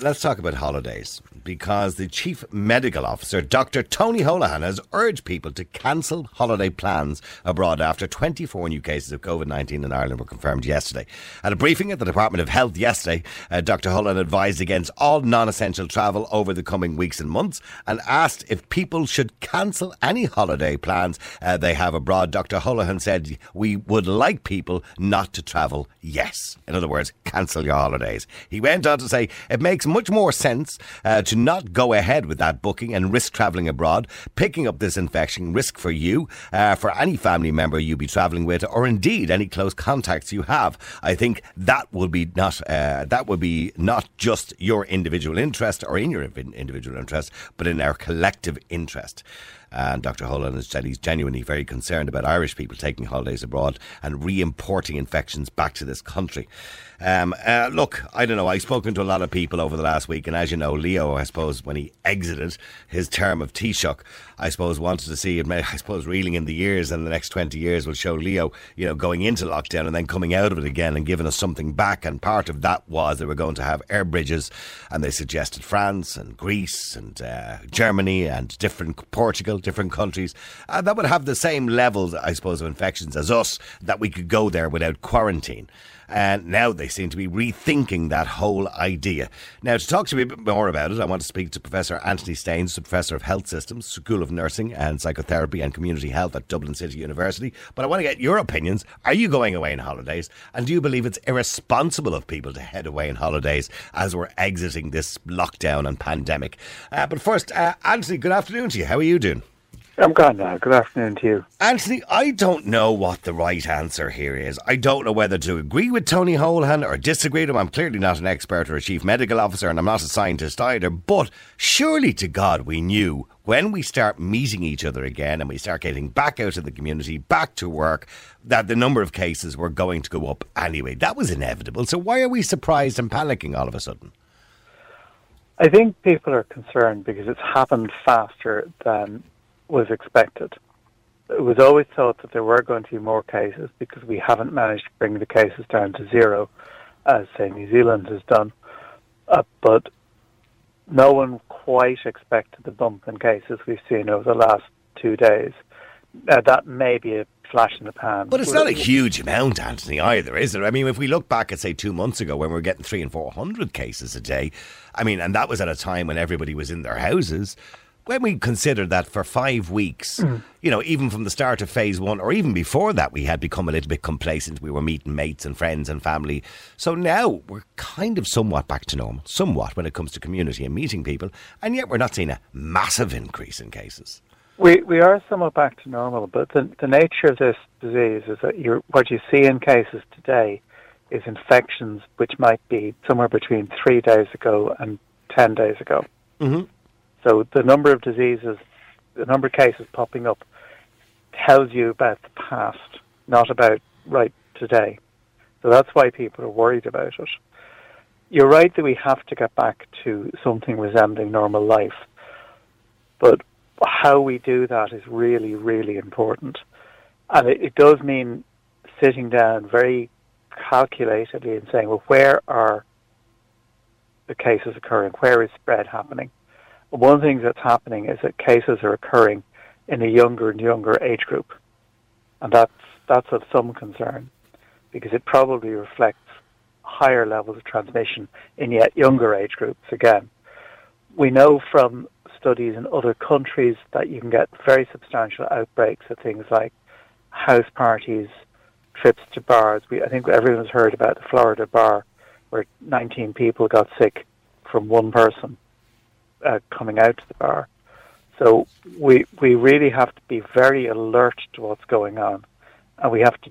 Let's talk about holidays because the Chief Medical Officer, Dr. Tony Holohan, has urged people to cancel holiday plans abroad after 24 new cases of COVID 19 in Ireland were confirmed yesterday. At a briefing at the Department of Health yesterday, uh, Dr. Holohan advised against all non essential travel over the coming weeks and months and asked if people should cancel any holiday plans uh, they have abroad. Dr. Holohan said, We would like people not to travel, yes. In other words, cancel your holidays. He went on to say, It makes much more sense uh, to not go ahead with that booking and risk travelling abroad, picking up this infection, risk for you, uh, for any family member you be travelling with, or indeed any close contacts you have. I think that will be not uh, that would be not just your individual interest or in your individual interest, but in our collective interest. And Dr. Holohan has said he's genuinely very concerned about Irish people taking holidays abroad and re importing infections back to this country. Um, uh, look, I don't know. I've spoken to a lot of people over the last week, and as you know, Leo, I suppose, when he exited his term of Taoiseach, I suppose wanted to see it. I suppose reeling in the years, and the next twenty years will show Leo, you know, going into lockdown and then coming out of it again and giving us something back. And part of that was they were going to have air bridges, and they suggested France and Greece and uh, Germany and different Portugal, different countries uh, that would have the same levels, I suppose, of infections as us that we could go there without quarantine. And now they seem to be rethinking that whole idea. Now, to talk to me a bit more about it, I want to speak to Professor Anthony Staines, Professor of Health Systems, School of Nursing and Psychotherapy and Community Health at Dublin City University. But I want to get your opinions. Are you going away on holidays? And do you believe it's irresponsible of people to head away on holidays as we're exiting this lockdown and pandemic? Uh, but first, uh, Anthony, good afternoon to you. How are you doing? I'm gone now. Good afternoon to you. Anthony, I don't know what the right answer here is. I don't know whether to agree with Tony Holohan or disagree with him. I'm clearly not an expert or a chief medical officer, and I'm not a scientist either. But surely to God, we knew when we start meeting each other again and we start getting back out of the community, back to work, that the number of cases were going to go up anyway. That was inevitable. So why are we surprised and panicking all of a sudden? I think people are concerned because it's happened faster than was expected. It was always thought that there were going to be more cases because we haven't managed to bring the cases down to zero, as say New Zealand has done. Uh, but no one quite expected the bump in cases we've seen over the last two days. Uh, that may be a flash in the pan. But it's not a huge amount, Anthony, either, is it? I mean, if we look back at, say, two months ago when we were getting three and 400 cases a day, I mean, and that was at a time when everybody was in their houses when we consider that for five weeks, mm. you know, even from the start of phase one, or even before that, we had become a little bit complacent. We were meeting mates and friends and family. So now we're kind of somewhat back to normal, somewhat when it comes to community and meeting people, and yet we're not seeing a massive increase in cases. We we are somewhat back to normal, but the the nature of this disease is that you what you see in cases today is infections which might be somewhere between three days ago and ten days ago. Mm-hmm. So the number of diseases, the number of cases popping up, tells you about the past, not about right today. So that's why people are worried about it. You're right that we have to get back to something resembling normal life, but how we do that is really, really important. And it, it does mean sitting down very calculatedly and saying, well, where are the cases occurring? Where is spread happening? One of the things that's happening is that cases are occurring in a younger and younger age group, and that's that's of some concern because it probably reflects higher levels of transmission in yet younger age groups. Again, we know from studies in other countries that you can get very substantial outbreaks of things like house parties, trips to bars. We, I think everyone's heard about the Florida bar where 19 people got sick from one person uh, coming out to the bar. So we we really have to be very alert to what's going on, and we have to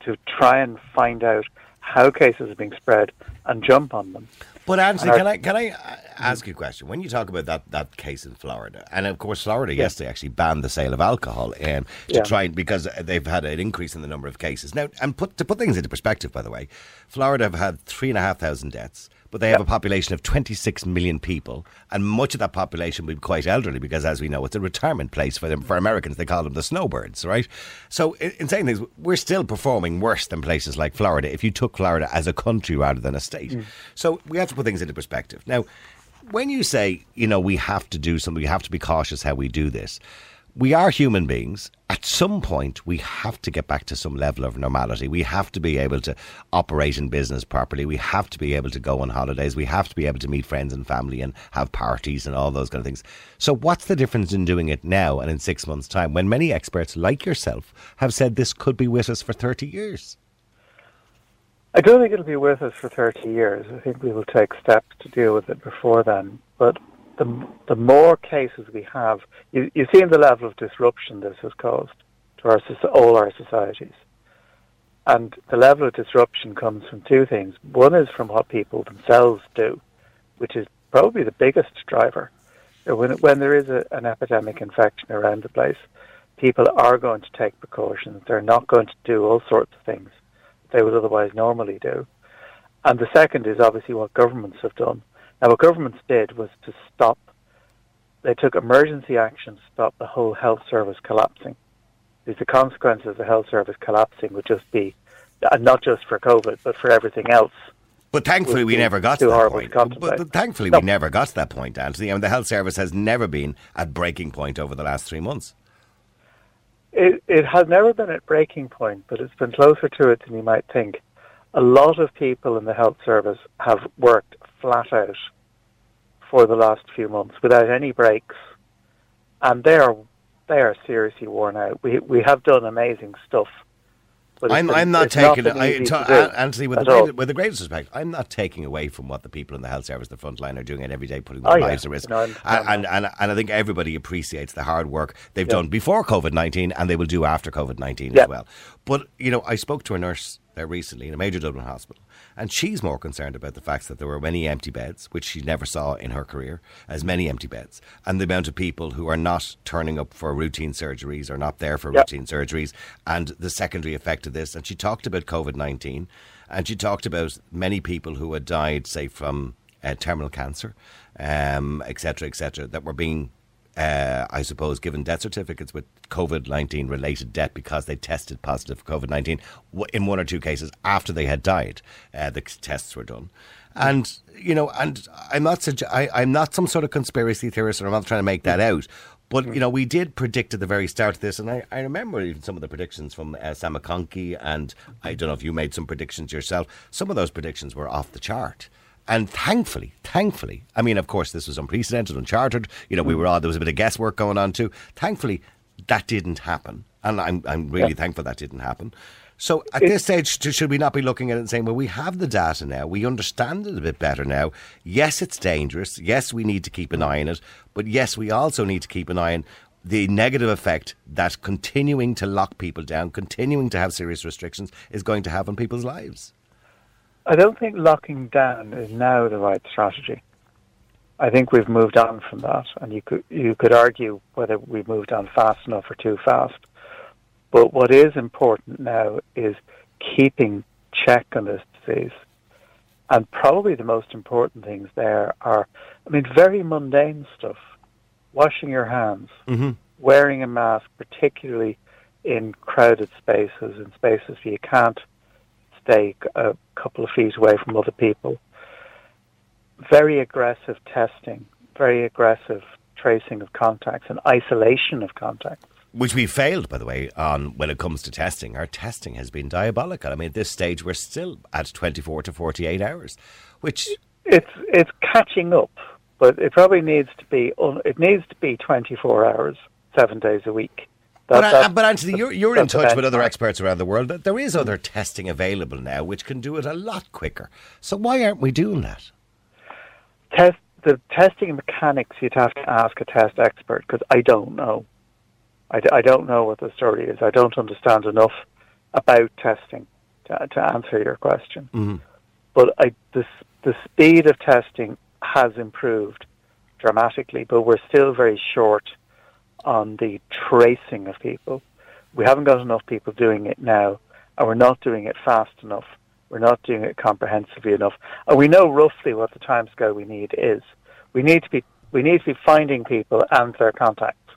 to try and find out how cases are being spread and jump on them. But Anthony, can I can I ask you a question? When you talk about that, that case in Florida, and of course Florida yeah. yesterday actually banned the sale of alcohol um, to yeah. try because they've had an increase in the number of cases now. And put to put things into perspective, by the way, Florida have had three and a half thousand deaths, but they have a population of 26 million people, and much of that population will be quite elderly because, as we know, it's a retirement place for them. For Americans, they call them the snowbirds, right? So, in, in saying things, we're still performing worse than places like Florida if you took Florida as a country rather than a state. Mm. So, we have to put things into perspective. Now, when you say, you know, we have to do something, we have to be cautious how we do this we are human beings. At some point, we have to get back to some level of normality. We have to be able to operate in business properly. We have to be able to go on holidays. We have to be able to meet friends and family and have parties and all those kind of things. So, what's the difference in doing it now and in six months' time when many experts, like yourself, have said this could be with us for 30 years? I don't think it'll be with us for 30 years. I think we will take steps to deal with it before then. But the, the more cases we have, you, you've seen the level of disruption this has caused to our, all our societies. And the level of disruption comes from two things. One is from what people themselves do, which is probably the biggest driver. When, when there is a, an epidemic infection around the place, people are going to take precautions. They're not going to do all sorts of things they would otherwise normally do. And the second is obviously what governments have done. Now, what governments did was to stop, they took emergency action to stop the whole health service collapsing. Because the consequences of the health service collapsing would just be, and not just for COVID, but for everything else. But thankfully, we never got to that point. But, but, thankfully, no. we never got to that point, Anthony. I mean, the health service has never been at breaking point over the last three months. It, it has never been at breaking point, but it's been closer to it than you might think. A lot of people in the health service have worked flat out for the last few months without any breaks, and they are they are seriously worn out. We we have done amazing stuff. I'm, been, I'm not taking it. I, to, Anthony, with the, great, with the greatest respect, I'm not taking away from what the people in the health service, the front line, are doing it every day, putting their oh, lives yeah. at risk. No, and, and, and, and, I think everybody appreciates the hard work they've yeah. done before COVID 19 and they will do after COVID 19 yeah. as well. But, you know, I spoke to a nurse recently in a major Dublin hospital and she's more concerned about the fact that there were many empty beds, which she never saw in her career, as many empty beds, and the amount of people who are not turning up for routine surgeries or not there for yep. routine surgeries, and the secondary effect of this. And she talked about COVID 19, and she talked about many people who had died, say, from uh, terminal cancer, etc., um, etc., et that were being uh, I suppose, given death certificates with COVID 19 related death because they tested positive for COVID 19 in one or two cases after they had died. Uh, the tests were done. And, you know, and I'm not, I, I'm not some sort of conspiracy theorist, or I'm not trying to make that out. But you know, we did predict at the very start of this, and I, I remember even some of the predictions from uh, Sam McConkey, and I don't know if you made some predictions yourself. Some of those predictions were off the chart. And thankfully, thankfully, I mean, of course, this was unprecedented, uncharted. You know, we mm. were all, there was a bit of guesswork going on too. Thankfully, that didn't happen. And I'm, I'm really yeah. thankful that didn't happen. So at this stage, should we not be looking at it and saying, well, we have the data now, we understand it a bit better now. Yes, it's dangerous. Yes, we need to keep an eye on it. But yes, we also need to keep an eye on the negative effect that continuing to lock people down, continuing to have serious restrictions is going to have on people's lives. I don't think locking down is now the right strategy. I think we've moved on from that, and you could you could argue whether we've moved on fast enough or too fast. But what is important now is keeping check on this disease. And probably the most important things there are, I mean, very mundane stuff. Washing your hands, mm-hmm. wearing a mask, particularly in crowded spaces, in spaces where you can't stay a couple of feet away from other people. Very aggressive testing, very aggressive tracing of contacts and isolation of contacts. Which we failed, by the way, on when it comes to testing. Our testing has been diabolical. I mean, at this stage, we're still at 24 to 48 hours, which it's it's catching up, but it probably needs to be it needs to be 24 hours, seven days a week. That, but, uh, but Anthony, you're, you're in touch with other experts around the world. There is other testing available now which can do it a lot quicker. So why aren't we doing that? Test the testing mechanics. You'd have to ask a test expert because I don't know. I, I don't know what the story is. I don't understand enough about testing to, to answer your question. Mm-hmm. But I, the the speed of testing has improved dramatically, but we're still very short on the tracing of people. We haven't got enough people doing it now, and we're not doing it fast enough We're not doing it comprehensively enough, and we know roughly what the timescale we need is. We need to be we need to be finding people and their contacts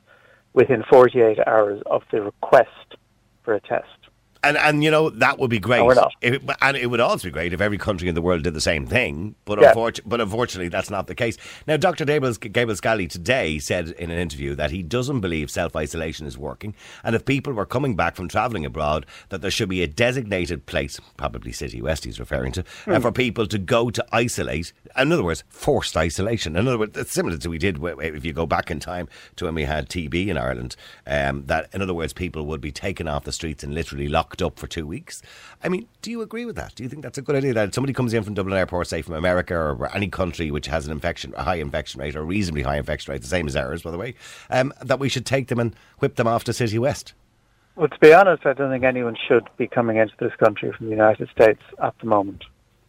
within 48 hours of the request for a test. And and you know that would be great. No. If- and it would also be great if every country in the world did the same thing. But Yeah. unfortunately, but unfortunately, that's not the case. Now, Dr. Gabriel, Gabriel Scally today said in an interview that he doesn't believe self isolation is working, and if people were coming back from travelling abroad, that there should be a designated place, probably City West, he's referring to, Hmm. for people to go to isolate. In other words, forced isolation. In other words, it's similar to we did if you go back in time to when we had TB in Ireland. Um, that in other words, people would be taken off the streets and literally locked up for two weeks. I mean, do you agree with that? Do you think that's a good idea that somebody comes in from Dublin Airport, say from America or any country which has an infection, a high infection rate or reasonably high infection rate, the same as ours, by the way, um, that we should take them and whip them off to City West? Well, to be honest, I don't think anyone should be coming into this country from the United States at the moment.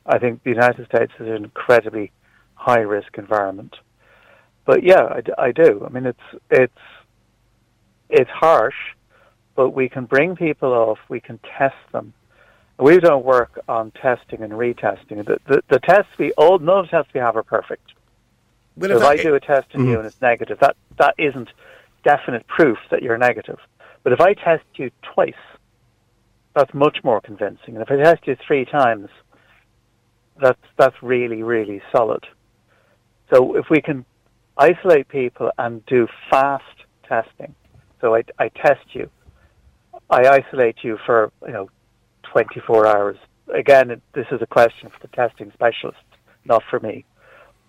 I think the United States is an incredibly high risk environment. But yeah, I do. I mean, it's it's it's harsh, but we can bring people off. We can test them. We don't work on testing and retesting. The, the, the tests we all none of the tests we have are perfect. Well, So if I that- do a test on you mm-hmm. and it's negative, that that isn't definite proof that you're negative. But if I test you twice, that's much more convincing. And if I test you three times, that's that's really really solid. So if we can isolate people and do fast testing, so I, I test you, I isolate you for you know 24 hours. Again, this is a question for the testing specialist, not for me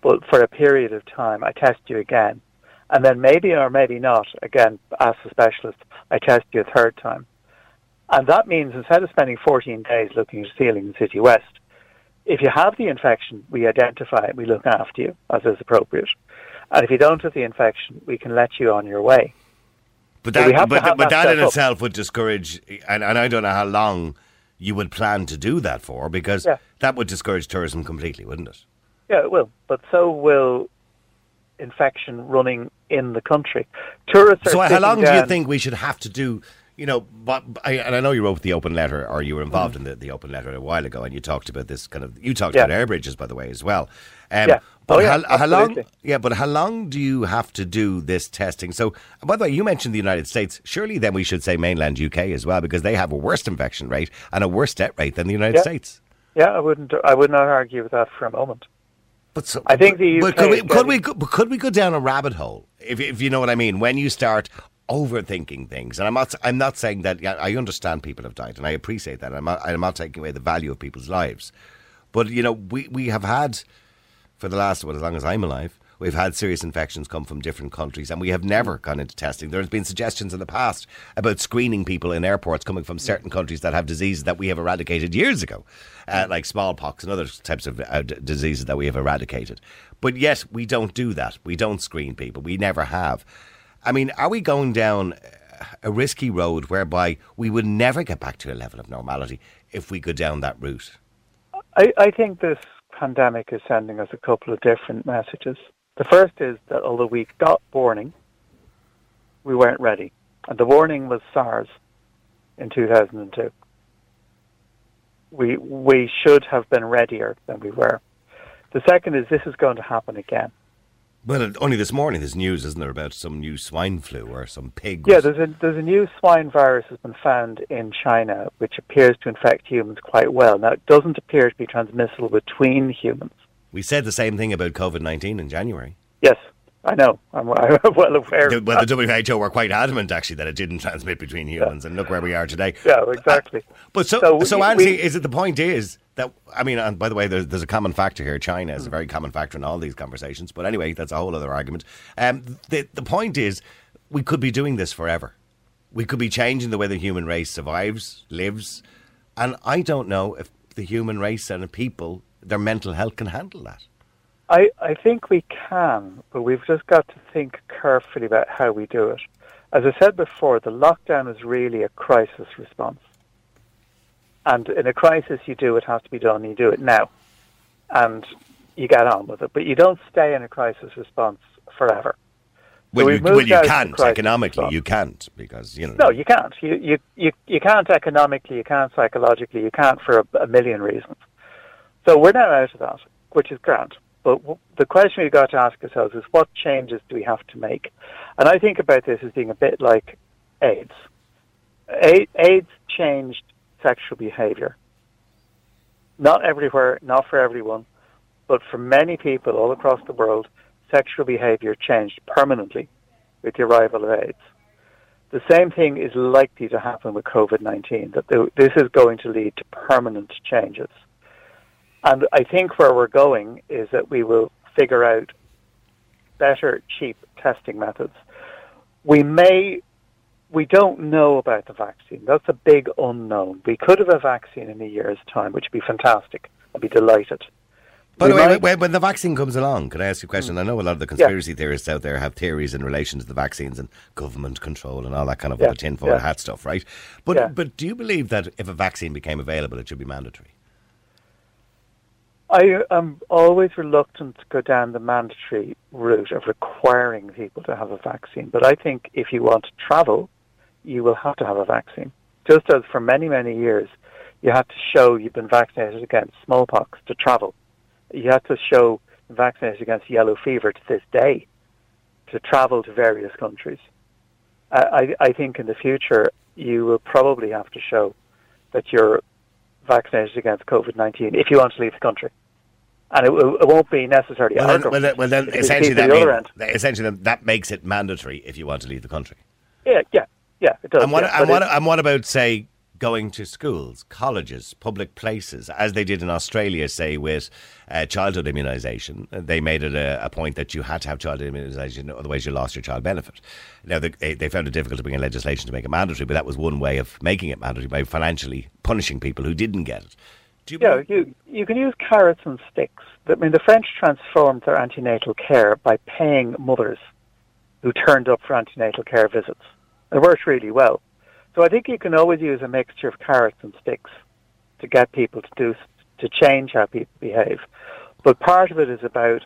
but for a period of time, I test you again. And then maybe or maybe not, again, ask the specialist, I test you a third time. And that means instead of spending 14 days looking at ceiling in City West, if you have the infection, we identify it, we look after you as is appropriate. And if you don't have the infection, we can let you on your way. But that, but, but that that in up. itself would discourage, and, and I don't know how long you would plan to do that for, because Yeah. that would discourage tourism completely, wouldn't it? Yeah, it will. But so will infection running in the country. Tourists are So, how long do you think we should have to do? You know, but I, and I know you wrote the open letter, or you were involved mm-hmm. in the, the open letter a while ago, and you talked about this kind of. You talked Yeah. about air bridges, by the way, as well. Um, Yeah. But Oh, yeah, how, how long? Yeah, but how long do you have to do this testing? So, by the way, you mentioned the United States. Surely, then we should say mainland UK as well, because they have a worse infection rate and a worse death rate than the United Yeah. States. Yeah, I wouldn't. I would not argue with that for a moment. But so, I think the UK could we could we getting- go, could we go down a rabbit hole if if you know what I mean? When you start overthinking things, and I'm not I'm not saying that. Yeah, I understand people have died, and I appreciate that. I'm not, I'm not taking away the value of people's lives, but you know we we have had for the last well, as long as I'm alive. We've had serious infections come from different countries, and we have never gone into testing. There's been suggestions in the past about screening people in airports coming from certain countries that have diseases that we have eradicated years ago, uh, like smallpox and other types of uh, d- diseases that we have eradicated. But yet, we don't do that. We don't screen people. We never have. I mean, are we going down a risky road whereby we would never get back to a level of normality if we go down that route? I, I think this pandemic is sending us a couple of different messages. The first is that although we got warning, we weren't ready. And the warning was SARS in 2002. We, we should have been readier than we were. The second is this is going to happen again. Well, only this morning there's news, isn't there, about some new swine flu or some pig. Yeah, there's a, there's a new swine virus has been found in China, which appears to infect humans quite well. Now, it doesn't appear to be transmissible between humans. We said the same thing about COVID 19 in January. Yes, I know. I'm, I'm well aware. The- well, the WHO were quite adamant, actually, that it didn't transmit between humans, and look where we are today. Yeah, exactly. But so, So so, we- Anthony, we- is it the point is that I mean, and by the way, there's, there's a common factor here. China is a very common factor in all these conversations. But anyway, that's a whole other argument. Um, the the point is, we could be doing this forever. We could be changing the way the human race survives, lives, and I don't know if the human race and the people, their mental health, can handle that. I, I think we can, but we've just got to think carefully about how we do it. As I said before, the lockdown is really a crisis response. And in a crisis, you do what has to be done, you do it now. And you get on with it. But you don't stay in a crisis response forever. Well, we've you, well, you out of the can't economically. response. You can't because you know. No, you can't. You, you, you, you can't economically, you can't psychologically, you can't for a, a million reasons. So we're now out of that, which is grand. But the question we've got to ask ourselves is what changes do we have to make? And I think about this as being a bit like AIDS. AIDS changed sexual behavior. Not everywhere, not for everyone, but for many people all across the world, sexual behavior changed permanently with the arrival of AIDS. The same thing is likely to happen with COVID-19, that this is going to lead to permanent changes. And I think where we're going is that we will figure out better, cheap testing methods. We may, we don't know about the vaccine. That's a big unknown. We could have a vaccine in a year's time, which would be fantastic. I'd be delighted. By the way, might- when, the vaccine comes along, can I ask you a question? Mm. I know a lot of the conspiracy theorists out there have theories in relation to the vaccines and government control and all that kind of Yeah, other tinfoil yeah. hat stuff, right? But Yeah. but do you believe that if a vaccine became available, it should be mandatory? I am always reluctant to go down the mandatory route of requiring people to have a vaccine. But I think if you want to travel, you will have to have a vaccine. Just as for many, many years, you had to show you've been vaccinated against smallpox to travel. You had to show vaccinated against yellow fever to this day to travel to various countries. I, I I think in the future, you will probably have to show that you're vaccinated against COVID-19 if you want to leave the country. And it, it won't be necessarily Well, then, well, then, well, then essentially that, at the other mean, end. essentially that makes it mandatory if you want to leave the country. Yeah, yeah, yeah, it does. And what, yeah, and, what, and what about, say, going to schools, colleges, public places, as they did in Australia, say, with uh, childhood immunisation? They made it a, a point that you had to have childhood immunisation, otherwise you lost your child benefit. Now, they, they found it difficult to bring in legislation to make it mandatory, but that was one way of making it mandatory by financially punishing people who didn't get it. Do you Yeah, you you can use carrots and sticks. I mean, the French transformed their antenatal care by paying mothers who turned up for antenatal care visits. It worked really well. So I think you can always use a mixture of carrots and sticks to get people to do to change how people behave. But part of it is about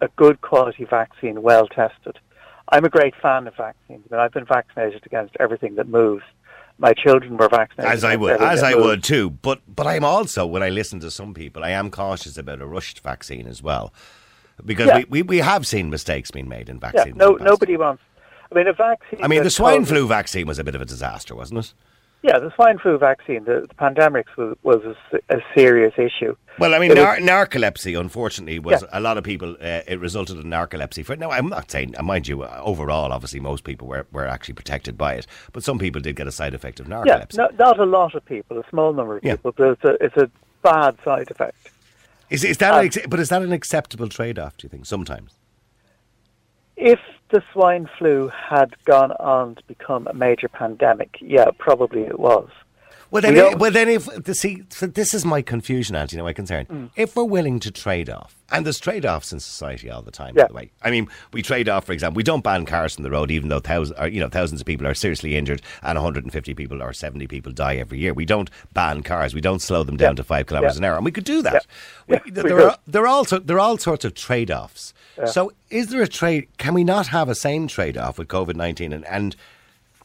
a good quality vaccine, well tested. I'm a great fan of vaccines. I mean, I've been vaccinated against everything that moves. My children were vaccinated. As I would, as I would too. But but I'm also when I listen to some people, I am cautious about a rushed vaccine as well, because Yeah. we, we, we have seen mistakes being made in Yeah, vaccines. no, in nobody wants. I mean, a vaccine. I mean, the swine flu vaccine was a bit of a disaster, wasn't it? Yeah, the swine flu vaccine, the, the Pandemrix was, was a, a serious issue. Well, I mean, It was- narcolepsy, unfortunately, was Yeah. a lot of people. Uh, it resulted in narcolepsy. For now, I'm not saying, uh, mind you, uh, overall, obviously, most people were, were actually protected by it, but some people did get a side effect of Yeah, narcolepsy. not, not a lot of people, a small number of Yeah. people, but it's a, it's a bad side effect. Is, is that Um, an ex- but is that an acceptable trade-off? Do you think sometimes? If the swine flu had gone on to become a major pandemic, yeah, probably it was. Well then, well then, if see, so this is my confusion, Anthony, you know, my concern. Mm. If we're willing to trade off, and there's trade offs in society all the time, Yeah. by the way. I mean, we trade off, for example, we don't ban cars from the road, even though thousands, or, you know, thousands of people are seriously injured and 150 people or 70 people die every year. We don't ban cars. We don't slow them down Yeah. to five kilometres Yeah. an hour, and we could do that. We- there, we are, there are also there are all sorts of trade offs. So, is there a trade? Can we not have a same trade off with COVID 19 and, and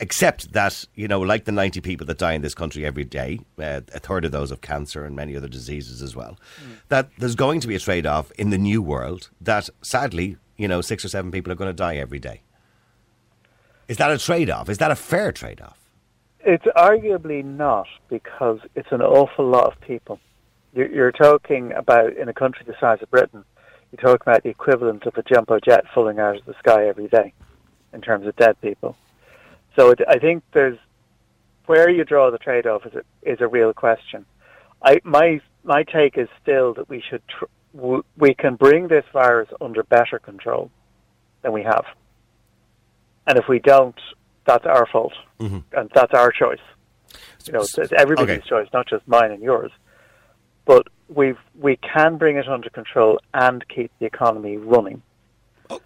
accept that, you know, like the 90 people that die in this country every day, uh, a third of those of cancer and many other diseases as well, that there's going to be a trade off in the new world that sadly, you know, six or seven people are going to die every day. Is that a trade off? Is that a fair trade off? It's arguably not because it's an awful lot of people. You're, you're talking about in a country the size of Britain, you're talking about the equivalent of a jumbo jet falling out of the sky every day in terms of dead people. So it, I think there's where you draw the trade-off is a, is a real question. I, my my take is still that we should tr- w- we can bring this virus under better control than we have, and if we don't, that's our fault, mm-hmm. and that's our choice. You know, it's, it's everybody's Okay. choice, not just mine and yours. But we we can bring it under control and keep the economy running.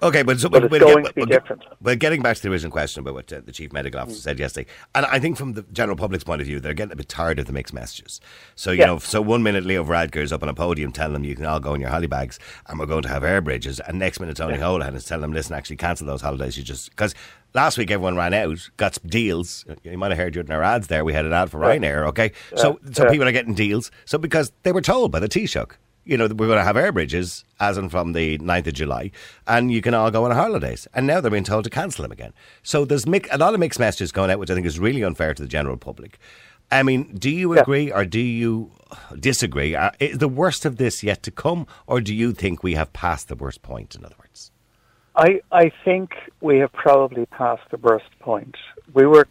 Okay, but, so, But it's we'll going get, to be different. Well, getting back to the original question about what uh, the chief medical officer said yesterday, and I think from the general public's point of view, they're getting a bit tired of the mixed messages. So you Yeah. know, so one minute Leo Varadkar is up on a podium telling them you can all go in your holly bags, and we're going to have air bridges, and next minute Tony Holohan is telling them, listen, actually cancel those holidays. You just because last week everyone ran out, got deals. You might have heard during our ads there. We had an ad for Ryanair. Okay, so so Yeah. people are getting deals. So because they were told by the Taoiseach you know, we're going to have air bridges as in from the 9th of July, and you can all go on holidays. And now they're being told to cancel them again. So there's mi- a lot of mixed messages going out, which I think is really unfair to the general public. I mean, do you Yeah. agree or do you disagree? Is the worst of this yet to come, or do you think we have passed the worst point, in other words? I I think we have probably passed the worst point. We were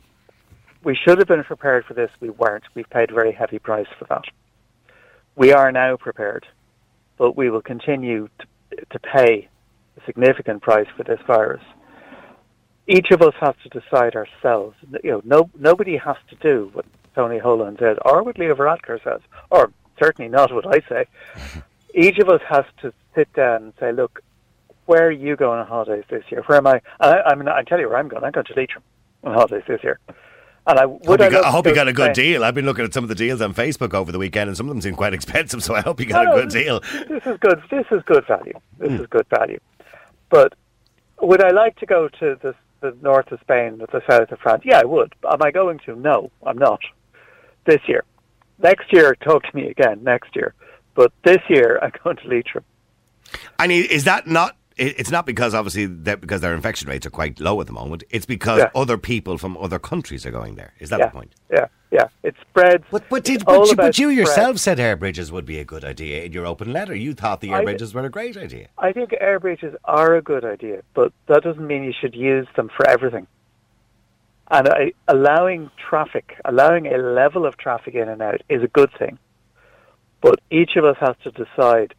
we should have been prepared for this. We weren't. We've paid a very heavy price for that. We are now prepared, but we will continue to, to pay a significant price for this virus. Each of us has to decide ourselves. You know, no nobody has to do what Tony Holohan says, or what Leo Varadkar says, or certainly not what I say. Each of us has to sit down and say, look, where are you going on holidays this year? Where am I? I, I mean, I tell you where I'm going. I'm going to Leitrim on holidays this year. And I would Hope you I got, I hope you got a good deal. I've been looking at some of the deals on Facebook over the weekend, and some of them seem quite expensive. So I hope you got No, a good deal. This is good. This is good value. This Hmm. is good value. But would I like to go to the, the north of Spain, the south of France? Yeah, I would. Am I going to? No, I'm not. This year. Next year, talk to me again. Next year. But this year, I'm going to Leitrim. I mean, is that not? It- It's not because obviously that because their infection rates are quite low at the moment. It's because Yeah. other people from other countries are going there. Is that yeah, the point? yeah, yeah. It spreads. But but, did, but, you, but you yourself said air bridges would be a good idea in your open letter. You thought the air I- bridges were a great idea. I think air bridges are a good idea, but that doesn't mean you should use them for everything. And I, allowing traffic, allowing a level of traffic in and out is a good thing. But each of us has to decide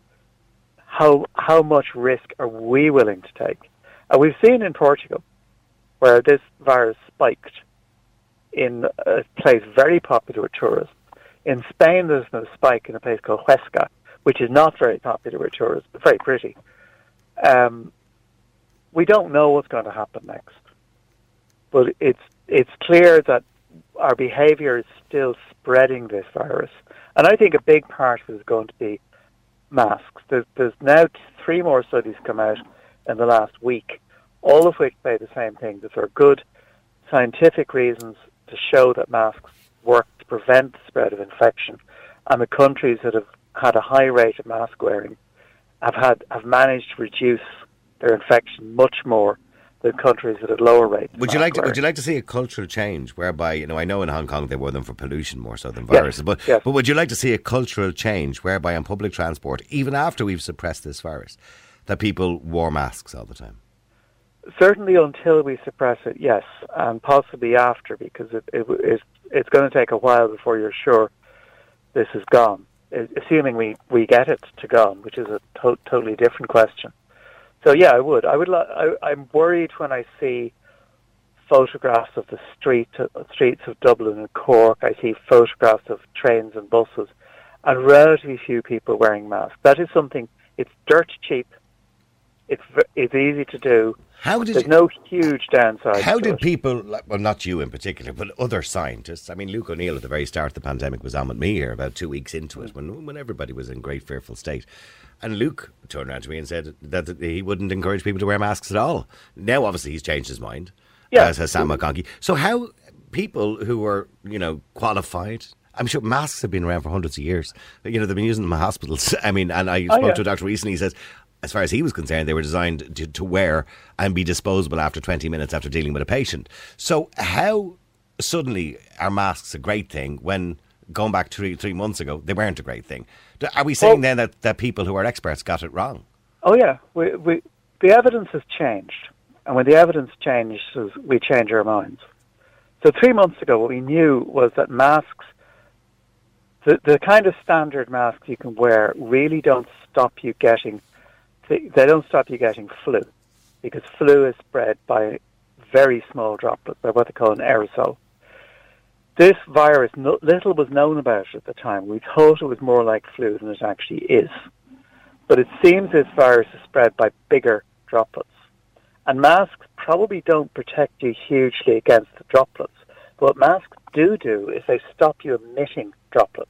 how how much risk are we willing to take. And we've seen in Portugal where this virus spiked in a place very popular with tourists. In Spain, there's no spike in a place called Huesca, which is not very popular with tourists, but very pretty. Um, we don't know what's going to happen next, but it's it's clear that our behaviour is still spreading this virus, and I think a big part of it is going to be masks. There's, there's now three more studies come out in the last week, all of which say the same thing: that there are good scientific reasons to show that masks work to prevent the spread of infection, and the countries that have had a high rate of mask wearing have had have managed to reduce their infection much more than countries at a lower rate. of Would you like to, would you like to see a cultural change whereby you know I know in Hong Kong they wore them for pollution more so than Yes, viruses, but yes. but would you like to see a cultural change whereby on public transport, even after we've suppressed this virus, that people wore masks all the time? Certainly until we suppress it, yes, and possibly after, because it, it, it's, it's going to take a while before you're sure this is gone. Assuming we, we get it to gone, which is a to- totally different question. So yeah, I would. I would. Li- I, I'm worried when I see photographs of the street streets of Dublin and Cork. I see photographs of trains and buses, and relatively few people wearing masks. That is something. It's dirt cheap. It's it's easy to do. How did There's you, no huge downside. How did it. people, well, not you in particular, but other scientists? I mean, Luke O'Neill at the very start of the pandemic was on with me here about two weeks into it when, when everybody was in great fearful state. And Luke turned around to me and said that he wouldn't encourage people to wear masks at all. Now, obviously, he's changed his mind, Yeah. as has Sam McConkey. So, how people who are, you know, qualified, I'm sure masks have been around for hundreds of years. You know, they've been using them in hospitals. I mean, and I oh, spoke Oh, yeah. to a doctor recently. He says, as far as he was concerned, they were designed to, to wear and be disposable after 20 minutes after dealing with a patient. So, how suddenly are masks a great thing when going back three three months ago they weren't a great thing? Are we saying Well- then that, that people who are experts got it wrong? Oh yeah, we, we, the evidence has changed, and when the evidence changes, we change our minds. So three months ago, what we knew was that masks, the the kind of standard masks you can wear, really don't stop you getting, they, don't stop you getting flu, because flu is spread by very small droplets, by what they call an aerosol. This virus, no, little was known about it at the time. We thought it was more like flu than it actually is but it seems this virus is spread by bigger droplets. And masks probably don't protect you hugely against the droplets. But what masks do do is they stop you emitting droplets.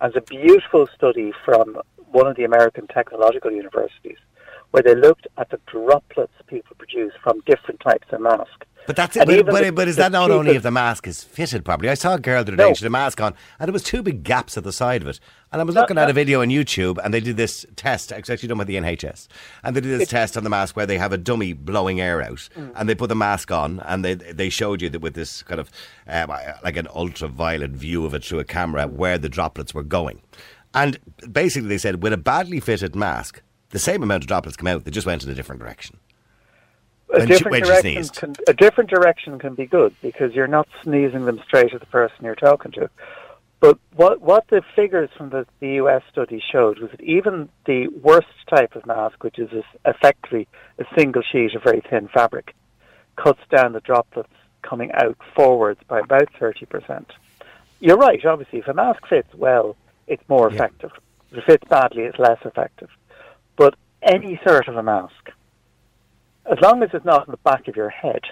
There's a beautiful study from one of the American technological universities where they looked at the droplets people produce from different types of mask. But that's it. But, but, the- but is that not only if the mask is fitted properly? I saw a girl the other day, No. she had a mask on, and there was two big gaps at the side of it. And I was No, looking at a video on YouTube, and they did this test. It's actually done by the NHS, and they did this test on the mask where they have a dummy blowing air out, Mm. and they put the mask on, and they they showed you that with this kind of um, like an ultraviolet view of it through a camera where the droplets were going, and basically they said with a badly fitted mask, the same amount of droplets come out, they just went in a different direction. a different direction can a different direction can be good because you're not sneezing them straight at the person you're talking to. But what what the figures from the, the US study showed was that even the worst type of mask, which is effectively a single sheet of very thin fabric, cuts down the droplets coming out forwards by about thirty percent. You're right. Obviously, if a mask fits well, it's more Yeah. effective. If it fits badly, it's less effective. But any sort of a mask, as long as it's not in the back of your head,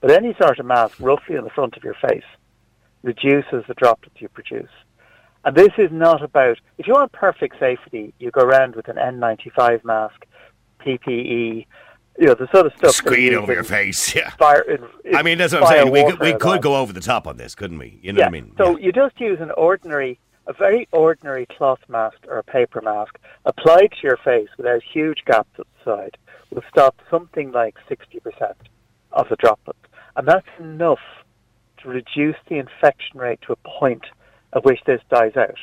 but any sort of mask roughly in the front of your face reduces the droplets you produce. And this is not about, if you want perfect safety, you go around with an N95 mask, PPE, you know, the sort of stuff. Screen you over your face, yeah. Fire, in, in I mean, that's what I'm saying. We could, we could go over the top on this, couldn't we? You know yeah. what I mean? So Yeah. you just use an ordinary, a very ordinary cloth mask or a paper mask applied to your face without huge gaps at the side will stop something like 60% of the droplets. And that's enough to reduce the infection rate to a point at which this dies out.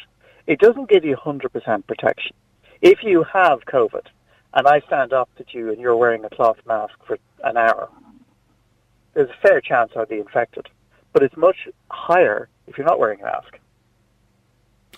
It doesn't give you 100% protection. If you have COVID and I stand opposite you and you're wearing a cloth mask for an hour, there's a fair chance I'll be infected. But it's much higher if you're not wearing a mask.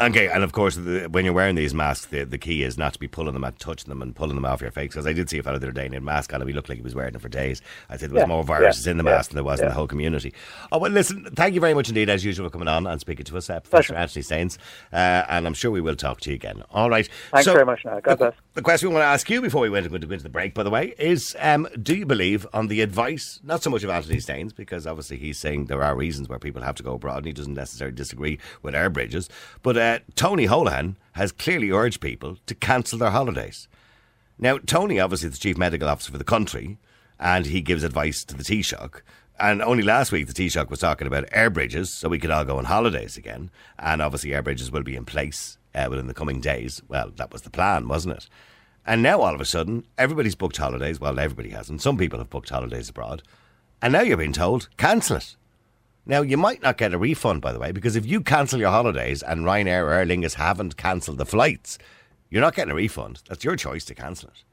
Okay, and of course, the, when you're wearing these masks, the, the key is not to be pulling them and touching them and pulling them off your face. Because I did see a fellow the other day in a mask on, and he looked like he was wearing it for days. I said there was Yeah, more viruses yeah, in the yeah, mask than there was in the whole community. Oh, well, listen, thank you very much indeed, as usual, for coming on and speaking to us, uh, Professor Pleasure. Anthony Staines. Uh, and I'm sure we will talk to you again. All right. Thanks So, very much, now. God the, bless. the question we want to ask you before we went to go into the break, by the way, is um, do you believe on the advice, not so much of Anthony Staines, because obviously he's saying there are reasons where people have to go abroad and he doesn't necessarily disagree with air bridges, but uh, Tony Holohan has clearly urged people to cancel their holidays. Now, Tony, obviously, the chief medical officer for the country, and he gives advice to the Taoiseach. And only last week, the Taoiseach was talking about air bridges, so we could all go on holidays again. And obviously, air bridges will be in place uh, within the coming days. Well, that was the plan, wasn't it? And now, all of a sudden, everybody's booked holidays. Well, everybody hasn't. Some people have booked holidays abroad. And now you're being told, cancel it. Now, you might not get a refund, by the way, because if you cancel your holidays and Ryanair or Aer Lingus haven't cancelled the flights, you're not getting a refund. That's your choice to cancel it.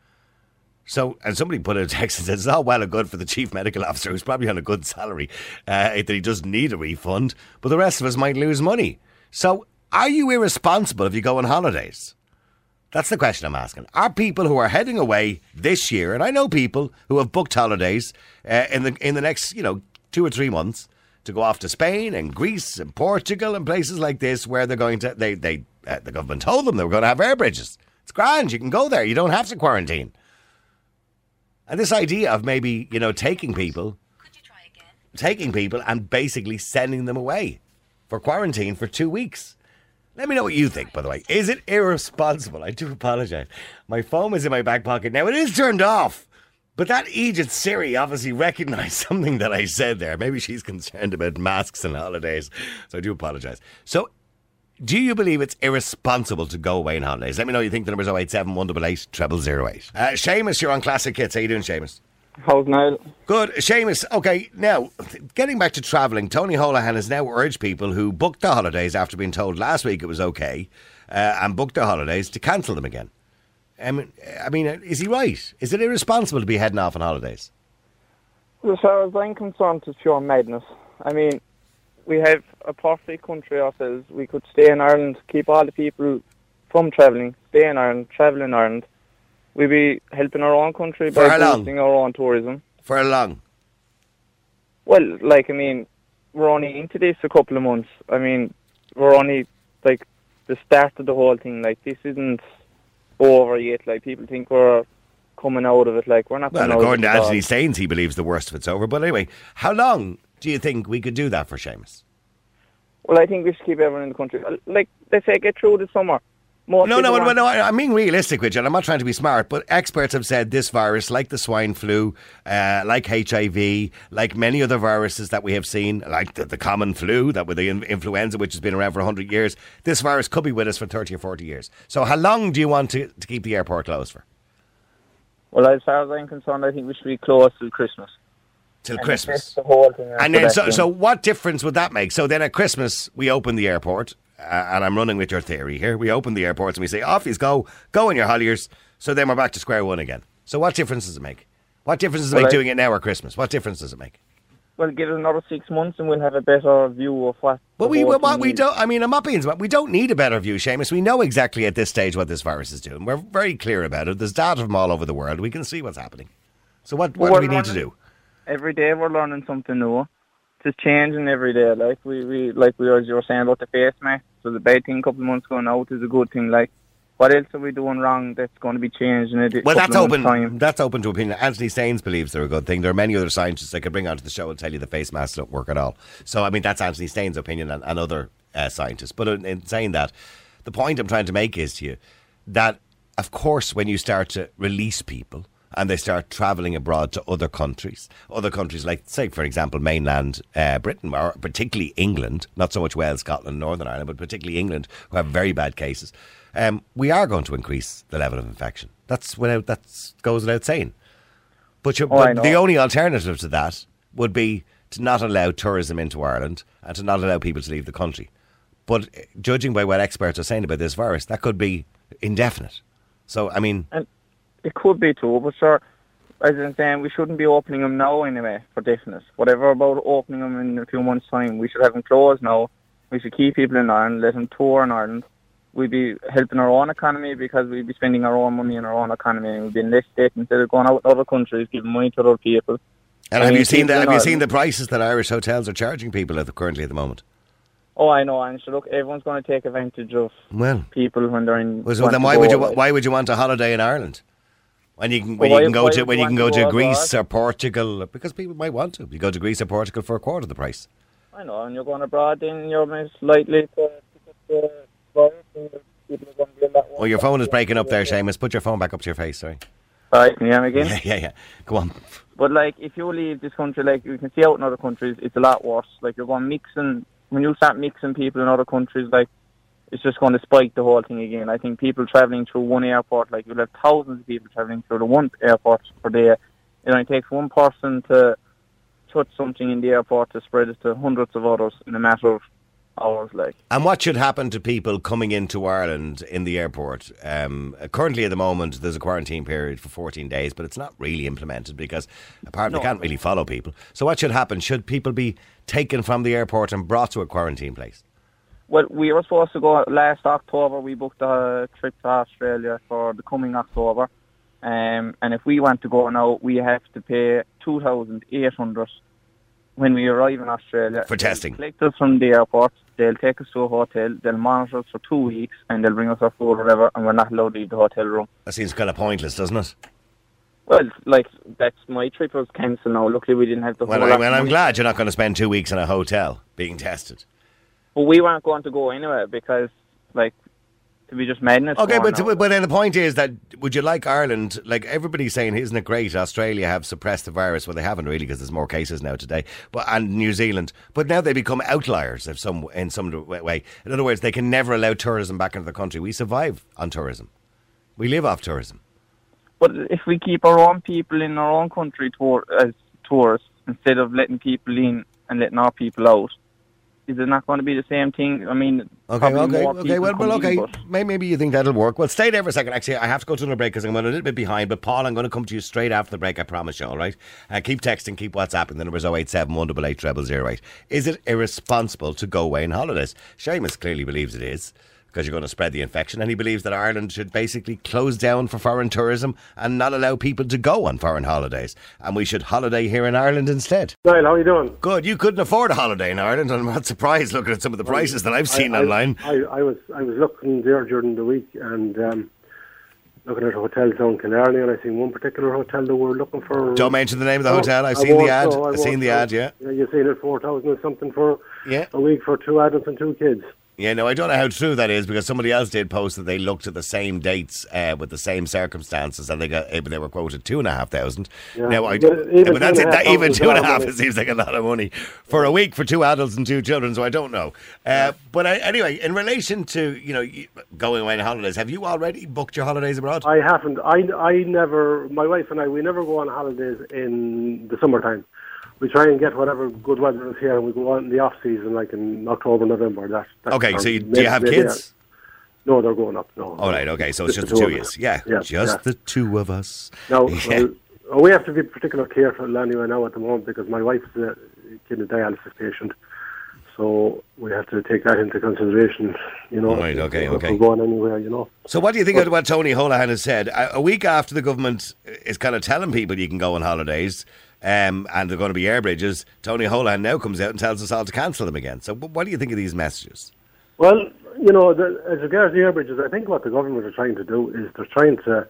So, and somebody put in a text and said, it's not well and good for the chief medical officer who's probably on a good salary uh, that he doesn't need a refund, but the rest of us might lose money. So, are you irresponsible if you go on holidays? That's the question I'm asking. Are people who are heading away this year, and I know people who have booked holidays uh, in the in the next, you know, two or three months to go off to Spain and Greece and Portugal and places like this where they're going to they they uh, the government told them they were going to have air bridges. It's grand, you can go there. You don't have to quarantine. And this idea of maybe, you know, taking people taking people and basically sending them away for quarantine for 2 weeks. Let me know what you think, by the way. Is it irresponsible? I do apologise. My phone is in my back pocket. Now, it is turned off. But that Egypt Siri obviously recognised something that I said there. Maybe she's concerned about masks and holidays. So I do apologise. So, do you believe it's irresponsible to go away on holidays? Let me know you think. The number's 087 188 0008. Uh, Seamus, you're on Classic Hits. How you doing, Seamus? How's Niall? Good. Seamus, okay, now, getting back to travelling, Tony Holohan has now urged people who booked their holidays after being told last week it was okay uh, and booked their holidays to cancel them again. I mean, I mean, is he right? Is it irresponsible to be heading off on holidays? As far as I'm concerned, it's pure madness. I mean, we have a perfect country ourselves. We could stay in Ireland, keep all the people from travelling, stay in Ireland, travel in Ireland. We'd be helping our own country For by boosting our own tourism. For how long? Well, like, I mean, we're only into this a couple of months. I mean, we're only, like, the start of the whole thing. Like, this isn't over yet. Like, people think we're coming out of it. Like we're not. Well, according to of it at all. Anthony Staines, he believes the worst of it's over. But anyway, how long do you think we could do that for Seamus? Well, I think we should keep everyone in the country. Like they say, get through the summer. Most No, no, no, no. I I mean realistic with you, and I'm not trying to be smart, but experts have said this virus, like the swine flu, uh, like HIV, like many other viruses that we have seen, like the, the common flu, that with the in- influenza, which has been around for 100 years, this virus could be with us for 30 or 40 years. So how long do you want to, to keep the airport closed for? Well, as far as I'm concerned, I think we should be closed till Christmas. Till And Christmas. the whole thing And then, so, then. so what difference would that make? So then at Christmas, we open the airport, uh, and I'm running with your theory here. We open the airports and we say, off you go, go in your holiers. So then we're back to square one again. So what difference does it make? What difference does it Well, make I- doing it now or Christmas? What difference does it make? Well, give it another six months, and we'll have a better view of what. Well, we, whole what we don't, I mean, I'm not being smart. We don't need a better view, Seamus. We know exactly at this stage what this virus is doing. We're very clear about it. There's data from all over the world. We can see what's happening. So what, what Well, do we need to do? Every day we're learning something new. It's changing every day. Like we, we like we were, you were saying about the face mask. So the bad thing a couple of months ago now is a good thing. Like what else are we doing wrong that's going to be changed in a Well, that's open. time? That's open to opinion. Anthony Staines believes they're a good thing. There are many other scientists I could bring onto the show and tell you the face masks don't work at all. So, I mean, that's Anthony Staines' opinion and, and other uh, scientists. But in, in saying that, the point I'm trying to make is to you that, of course, when you start to release people and they start travelling abroad to other countries, other countries like, say, for example, mainland uh, Britain, or particularly England, not so much Wales, Scotland, Northern Ireland, but particularly England, who have very bad cases, um, we are going to increase the level of infection. That's without that goes without saying. But, you, Oh, but the only alternative to that would be to not allow tourism into Ireland and to not allow people to leave the country. But uh, judging by what experts are saying about this virus, that could be indefinite. So, I mean, It could be too, but sure, as I'm saying, we shouldn't be opening them now anyway, for definite. Whatever about opening them in a few months' time, we should have them closed now. We should keep people in Ireland, let them tour in Ireland. We'd be helping our own economy because we'd be spending our own money in our own economy and we'd be in this state instead of going out to other countries, giving money to other people. and I have mean, you seen the have you seen the prices that Irish hotels are charging people at the, currently at the moment? Oh, I know, and so look, everyone's going to take advantage of Well, people when they're in. well, so then why would you why would you want a holiday in Ireland? When you can when Well, you can go to when you can go to to Greece abroad? or Portugal because people might want to. You go to Greece or Portugal for a quarter of the price. I know, and you're going abroad, then you're most likely to pick the virus, and people are going to be a lot Oh, your phone is breaking up there, Seamus. Put your phone back up to your face. Sorry. Sorry, can you hear me again? Yeah, yeah, yeah. Go on. But like, if you leave this country, like you can see out in other countries, it's a lot worse. Like you're going mixing when you start mixing people in other countries, like it's just going to spike the whole thing again. I think people traveling through one airport, like you'll have thousands of people traveling through the one airport per day. It only takes one person to touch something in the airport to spread it to hundreds of others in a matter of hours. Like. And what should happen to people coming into Ireland in the airport? Um, currently, at the moment, there's a quarantine period for 14 days, but it's not really implemented because apparently No. they can't really follow people. So, what should happen? Should people be taken from the airport and brought to a quarantine place? Well, we were supposed to go last October. We booked a trip to Australia for the coming October. Um, and if we want to go now, we have to pay 2800 when we arrive in Australia. For testing. They'll collect us from the airport. They'll take us to a hotel. They'll monitor us for two weeks and they'll bring us our food or whatever. And we're not allowed to leave the hotel room. That seems kind of pointless, doesn't it? Well, like, that's my trip was cancelled now. Luckily, we didn't have the Well, I, well I'm glad you're not going to spend two weeks in a hotel being tested. But we weren't going to go anyway because, like, to be just madness. Okay, but but then the point is that would you like Ireland? Like everybody's saying, isn't it great? Australia have suppressed the virus. Well, they haven't really because there's more cases now today. But and New Zealand, but now they become outliers of some in some way. In other words, they can never allow tourism back into the country. We survive on tourism. We live off tourism. But if we keep our own people in our own country tour, as tourists instead of letting people in and letting our people out, is it not going to be the same thing? I mean, Okay, okay, okay. Well, well, okay. Maybe you think that'll work. Well, stay there for a second. Actually, I have to go to another break because I'm a little bit behind. But Paul, I'm going to come to you straight after the break. I promise you. All right. Uh, keep texting, keep WhatsApping. The number is 087 188 0008. Is it irresponsible to go away on holidays? Seamus clearly believes it is because you're going to spread the infection, and he believes that Ireland should basically close down for foreign tourism and not allow people to go on foreign holidays, and we should holiday here in Ireland instead. Niall, how are you doing? Good. You couldn't afford a holiday in Ireland, I'm not surprised looking at some of the prices that I've seen I, online. I, I was I was looking there during the week, and um, looking at hotels down Killarney, and I seen one particular hotel that we were looking for. Don't mention the name of the hotel. I've I seen the ad. I I've seen the ad. Yeah. Yeah, you've seen it four thousand or something for Yeah. a week for two adults and two kids. Yeah, no, I don't know how true that is because somebody else did post that they looked at the same dates uh, with the same circumstances and they got but they were quoted two and a half thousand. Yeah. Now, I, But even but that's it. That, even two and a a lot of half it seems like a lot of money for a week for two adults and two children. So I don't know. Uh, but I, anyway, in relation to you know going away on holidays, have you already booked your holidays abroad? I haven't. I, I never. My wife and I, we never go on holidays in the summertime. We try and get whatever good weather is here, and we go out in the off season, like in October, November. That. that's okay, so you, do you have kids? uh, No, they're going up. No. All right, okay, so it's just Just the two of us. Yeah. Yeah, just yeah. the two of us. No, Yeah. well, we have to be particular careful anyway now at the moment because my wife's a kidney dialysis patient, so we have to take that into consideration. You know, Right, okay, okay. We're going anywhere, you know. So, what do you think of what Tony Holohan has said? A week after the government is kind of telling people you can go on holidays um, and they're going to be air bridges, Tony Holohan now comes out and tells us all to cancel them again. So, what do you think of these messages? Well, you know, the, as regards the air bridges, I think what the government are trying to do is they're trying to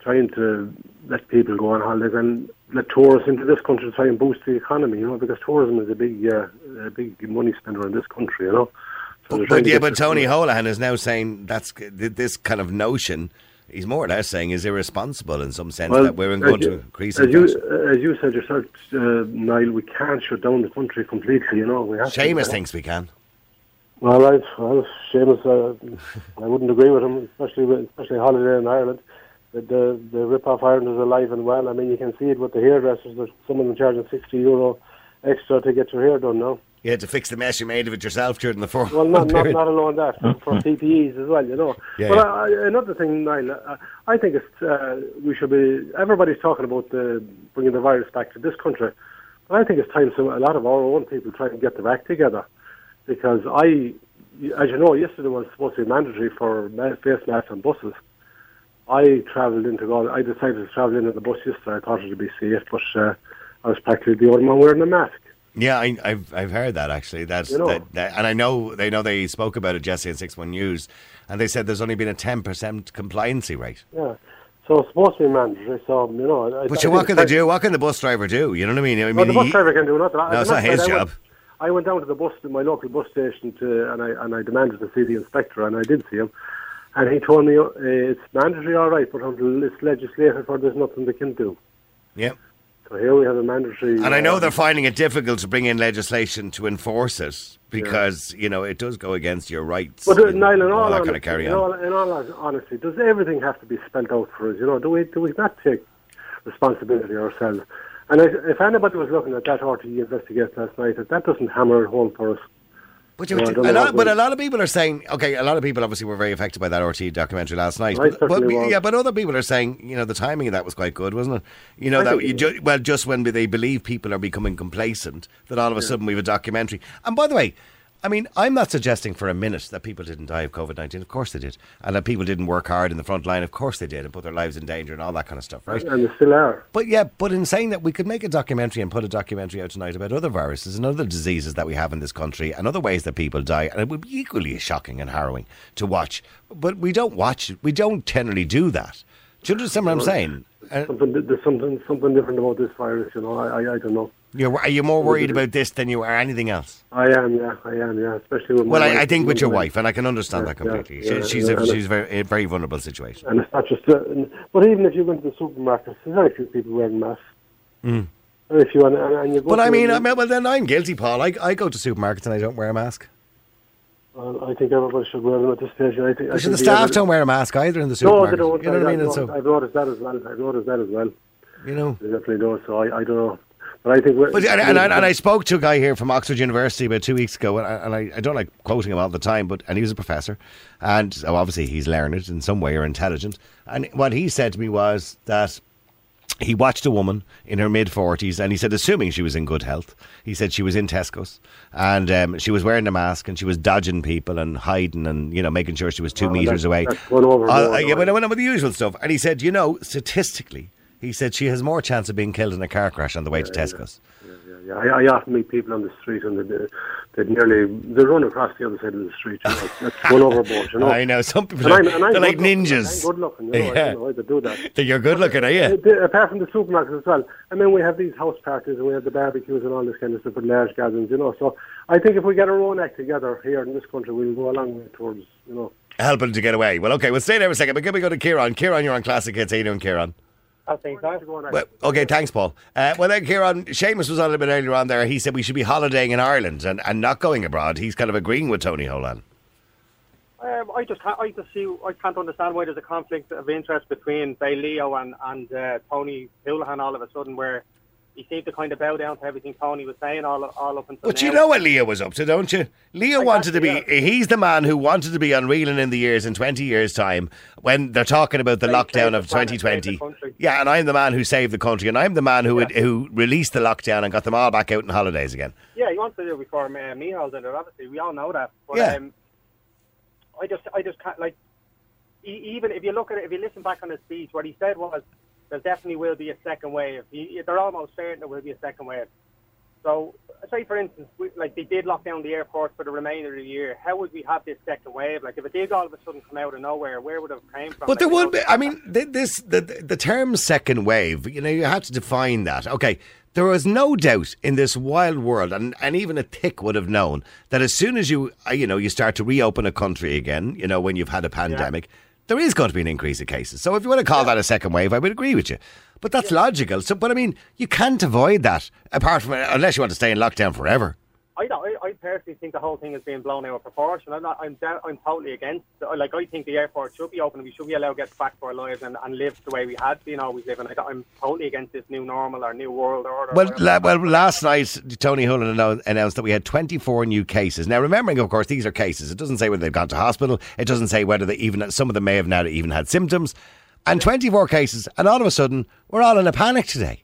trying to let people go on holidays and let tourists into this country to try and boost the economy. You know, because tourism is a big uh, a big money spender in this country. You know. So they're But yeah, but Tony Holohan is now saying that's this kind of notion. He's more or less saying is irresponsible in some sense that we're going you- to increase as you, as you said yourself, uh, Niall, we can't shut down the country completely. You know, we have to- Seamus thinks we can. Well, I, well, Seamus, uh, I wouldn't agree with him, especially with, especially holiday in Ireland. The, the the rip off Ireland is alive and well. I mean, you can see it with the hairdressers. There's some of them charging sixty euro extra to get your hair done now. You had to fix the mess you made of it yourself during the four. Well, not not, period. not alone that for, PPEs as well, you know. Yeah, but yeah. I, another thing, Niall, uh, I think it's uh, we should be. Everybody's talking about the bringing the virus back to this country, but I think it's time some a lot of our own people try and get their act together, because I, as you know, yesterday was supposed to be mandatory for face masks on buses. I travelled into God. I decided to travel in on the bus yesterday. I thought it would be safe, but uh, I was practically the only one wearing a mask. Yeah, I, I've I've heard that actually. That's You know. that, that, and I know they know they spoke about it, Jesse and Six One News, and they said there's only been a ten percent compliancy rate. Yeah. So it's supposed to be mandatory. So you know. I, I But think what can they do? What can the bus driver do? You know what I mean? I mean, Well, the bus driver can do nothing. No, it's not his I job. Went, I went down to the bus, to my local bus station, to, and I and I demanded to see the inspector, and I did see him, and he told me uh, it's mandatory, all right, but until it's legislated for, there's nothing they can do. yeah. So here we have a mandatory. And I know uh, they're finding it difficult to bring in legislation to enforce it because you know it does go against your rights. But uh, Niall, in all honesty, kind of carry in, all, in all honesty, does everything have to be spelled out for us? You know, do we do we not take responsibility ourselves? And if, if anybody was looking at that RTE investigation last night, if that doesn't hammer it home for us. But, you, No, a lot, but a lot of people are saying, okay, a lot of people obviously were very affected by that RT documentary last night. But, but- yeah, but other people are saying, you know, the timing of that was quite good, wasn't it? You know, I that you ju- well, just when they believe people are becoming complacent, that all of a sudden we have a documentary. And by the way, I mean, I'm not suggesting for a minute that people didn't die of COVID 19. Of course they did. And that people didn't work hard in the front line. Of course they did and put their lives in danger and all that kind of stuff, right? And they still are. But yeah, but in saying that, we could make a documentary and put a documentary out tonight about other viruses and other diseases that we have in this country and other ways that people die, and it would be equally shocking and harrowing to watch. But we don't watch it. We don't generally do that. Do you understand what I'm saying? Uh, Something, there's something something different about this virus, you know. I, I, I don't know. you're, are you more worried about this than you are anything else? I am, yeah, I am, yeah. Especially with my Well, I, I think with your wife, and I can understand Yeah, that completely. yeah, she, she's yeah, a, she's a very, a very vulnerable situation. And it's not just. Uh, but even if you went to the supermarket, there's very few people wearing masks. Few, and, and, and you go. But I mean, I mean, well, then I'm guilty, Paul. I, I go to supermarkets and I don't wear a mask. Well, I think everybody should wear them at this stage. I think. I Should the staff don't wear a mask either in the No, they don't. You know what I mean? I've, so, I've noticed that as well. I've noticed that as well. you know. They definitely do. So I, I don't know. But I think. we're- But and, and, I, and I spoke to a guy here from Oxford University about two weeks ago, and, I, and I, I don't like quoting him all the time, but and he was a professor, and oh, obviously he's learned it in some way or intelligent. And what he said to me was that he watched a woman in her mid forties, and he said, assuming she was in good health, he said she was in Tesco's, and um, she was wearing a mask, and she was dodging people and hiding, and you know making sure she was two Oh, meters that's- away. that's over Uh, yeah, but with the usual stuff. And he said, you know, statistically, he said she has more chance of being killed in a car crash on the way to Tesco's. yeah. I, I often meet people on the street and they, they nearly they run across the other side of the street. You know, that's one overboard. You know. I know some people. And Are, they're like looking, ninjas. Good looking. You know, Yeah. I don't know to do that. You're good looking, are you? Apart from the supermarkets as well. I mean, we have these house parties and we have the barbecues and all this kind of stuff with large gatherings, you know. So I think if we get our own act together here in this country, we'll go a long way towards, you know. Helping to get away. Well, okay, we'll stay there for a second. But can we go to Kieran? Kieran, you're on Classic Hits. How you doing, Kieran? I think so. Well, okay, thanks, Paul. Uh, well, then, Kieran, Seamus was on a little bit earlier on there. He said we should be holidaying in Ireland and, and not going abroad. He's kind of agreeing with Tony Holohan. Um, I just can't, I just see I can't understand why there's a conflict of interest between say Leo and and uh, Tony Houlihan all of a sudden where he seemed to kind of bow down to everything Tony was saying all all up until But now. you know what Leo was up to, don't you? Leo wanted to be, Exactly, he's the man who wanted to be on unreeling in the years in 20 years' time when they're talking about the They lockdown of the 2020. saved. Yeah, and I'm the man who saved the country, and I'm the man who, Yeah. who released the lockdown and got them all back out on holidays again. Yeah, he wants to do it before uh, Micheál's in it. Obviously, we all know that. But Yeah. um, I just I just can't like even if you look at it, if you listen back on his speech, what he said was there definitely will be a second wave. They're almost certain there will be a second wave. So, say for instance, we, like they did lock down the airport for the remainder of the year. How would we have this second wave? Like if it did all of a sudden come out of nowhere, where would it have came from? But there Like, would be. I mean, this the the term second wave. You know, you have to define that. Okay, there was no doubt in this wild world, and, and even a tick would have known that as soon as you uh, you know you start to reopen a country again, you know, when you've had a pandemic, there is going to be an increase of cases. So if you want to call that a second wave, I would agree with you. But that's logical. So, but I mean, you can't avoid that apart from unless you want to stay in lockdown forever. I don't. I, I personally think the whole thing is being blown out of proportion. I'm not. I'm. De- I'm totally against. Like I think the airport should be open. We should be allowed to get back to our lives and, and live the way we had been always living. I I'm totally against this new normal or new world order. Well, la- well, last night Tony Holohan announced that we had 24 new cases. Now, remembering, of course, these are cases. It doesn't say whether they've gone to hospital. It doesn't say whether they even some of them may have now even had symptoms. And 24 cases, and all of a sudden we're all in a panic today.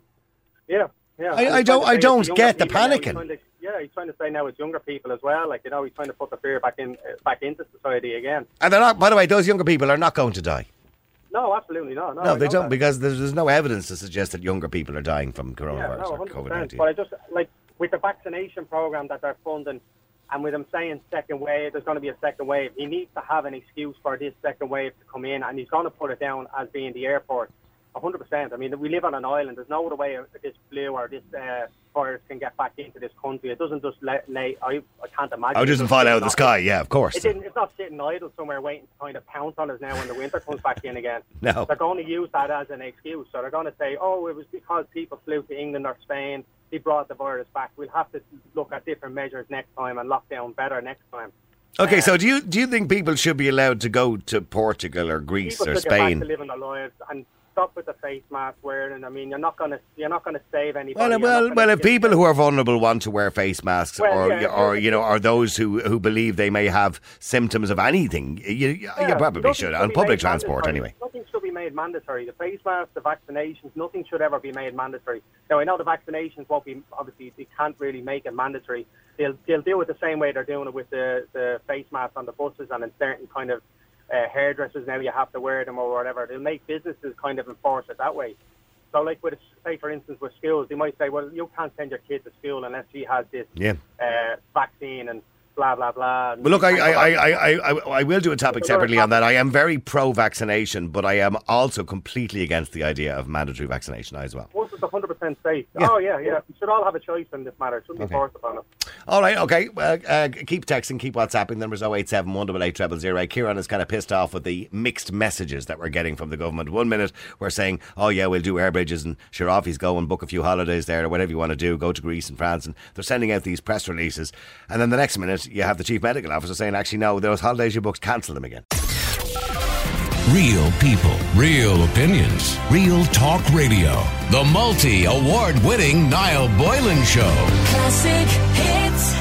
yeah, yeah. I- I don't- I don't get the panicking. Yeah, he's trying to say now it's younger people as well. Like you know, he's trying to put the fear back in, uh, back into society again. And they're not. By the way, those younger people are not going to die. No, absolutely not. No, No, they don't that. because there's, there's no evidence to suggest that younger people are dying from Yeah, coronavirus no, or 100%. COVID But I just like with the vaccination program that they're funding, and with him saying second wave, there's going to be a second wave. He needs to have an excuse for this second wave to come in, and he's going to put it down as being the airport. 100%. I mean, we live on an island. There's no other way this flu or this uh, virus can get back into this country. It doesn't just lay. lay I, I can't imagine. Oh, it doesn't fall out of the sky. Yeah, of course. It didn't, it's not sitting idle somewhere waiting to kind of pounce on us now when the winter comes back in again. No. They're going to use that as an excuse. So they're going to say, oh, it was because people flew to England or Spain. They brought the virus back. We'll have to look at different measures next time and lock down better next time. Okay, so do you do you think people should be allowed to go to Portugal or Greece People or should get back to Spain? living their lives and stop with the face mask wearing. I mean, you're not going to you're not going to save anybody. Well, well, well. If people who are vulnerable want to wear face masks, Well, or yeah, or you know, or those who who believe they may have symptoms of anything, you, you, you probably should should on public transport mandatory. anyway. Nothing should be made mandatory. The face masks, the vaccinations, nothing should ever be made mandatory. Now I know the vaccinations won't be obviously they can't really make it mandatory. They'll they'll do it the same way they're doing it with the the face masks on the buses and in certain kind of uh, hairdressers now you have to wear them or whatever. They'll make businesses kind of enforce it that way. So like with say for instance with schools, they might say, well you can't send your kid to school unless he has this Yeah. uh, vaccine and blah blah blah. But look, I, I, I, I, I, I will do a topic separately on that. I am very pro-vaccination, but I am also completely against the idea of mandatory vaccination as well. Once it's 100% safe. Yeah. Oh, yeah, yeah. We should all have a choice in this matter. It shouldn't Okay. be forced upon us. All right, okay. Well, uh, keep texting, keep WhatsApping. Numbers 087 188 00. Kieran is kind of pissed off with the mixed messages that we're getting from the government. One minute we're saying, oh, yeah, we'll do air bridges and sure off he's go and book a few holidays there or whatever you want to do, go to Greece and France. And they're sending out these press releases. And then the next minute you have the chief medical officer saying, actually, no, those holidays you booked, cancel them again. Real people, real opinions, real talk radio. The multi award winning Niall Boylan Show. Classic hits.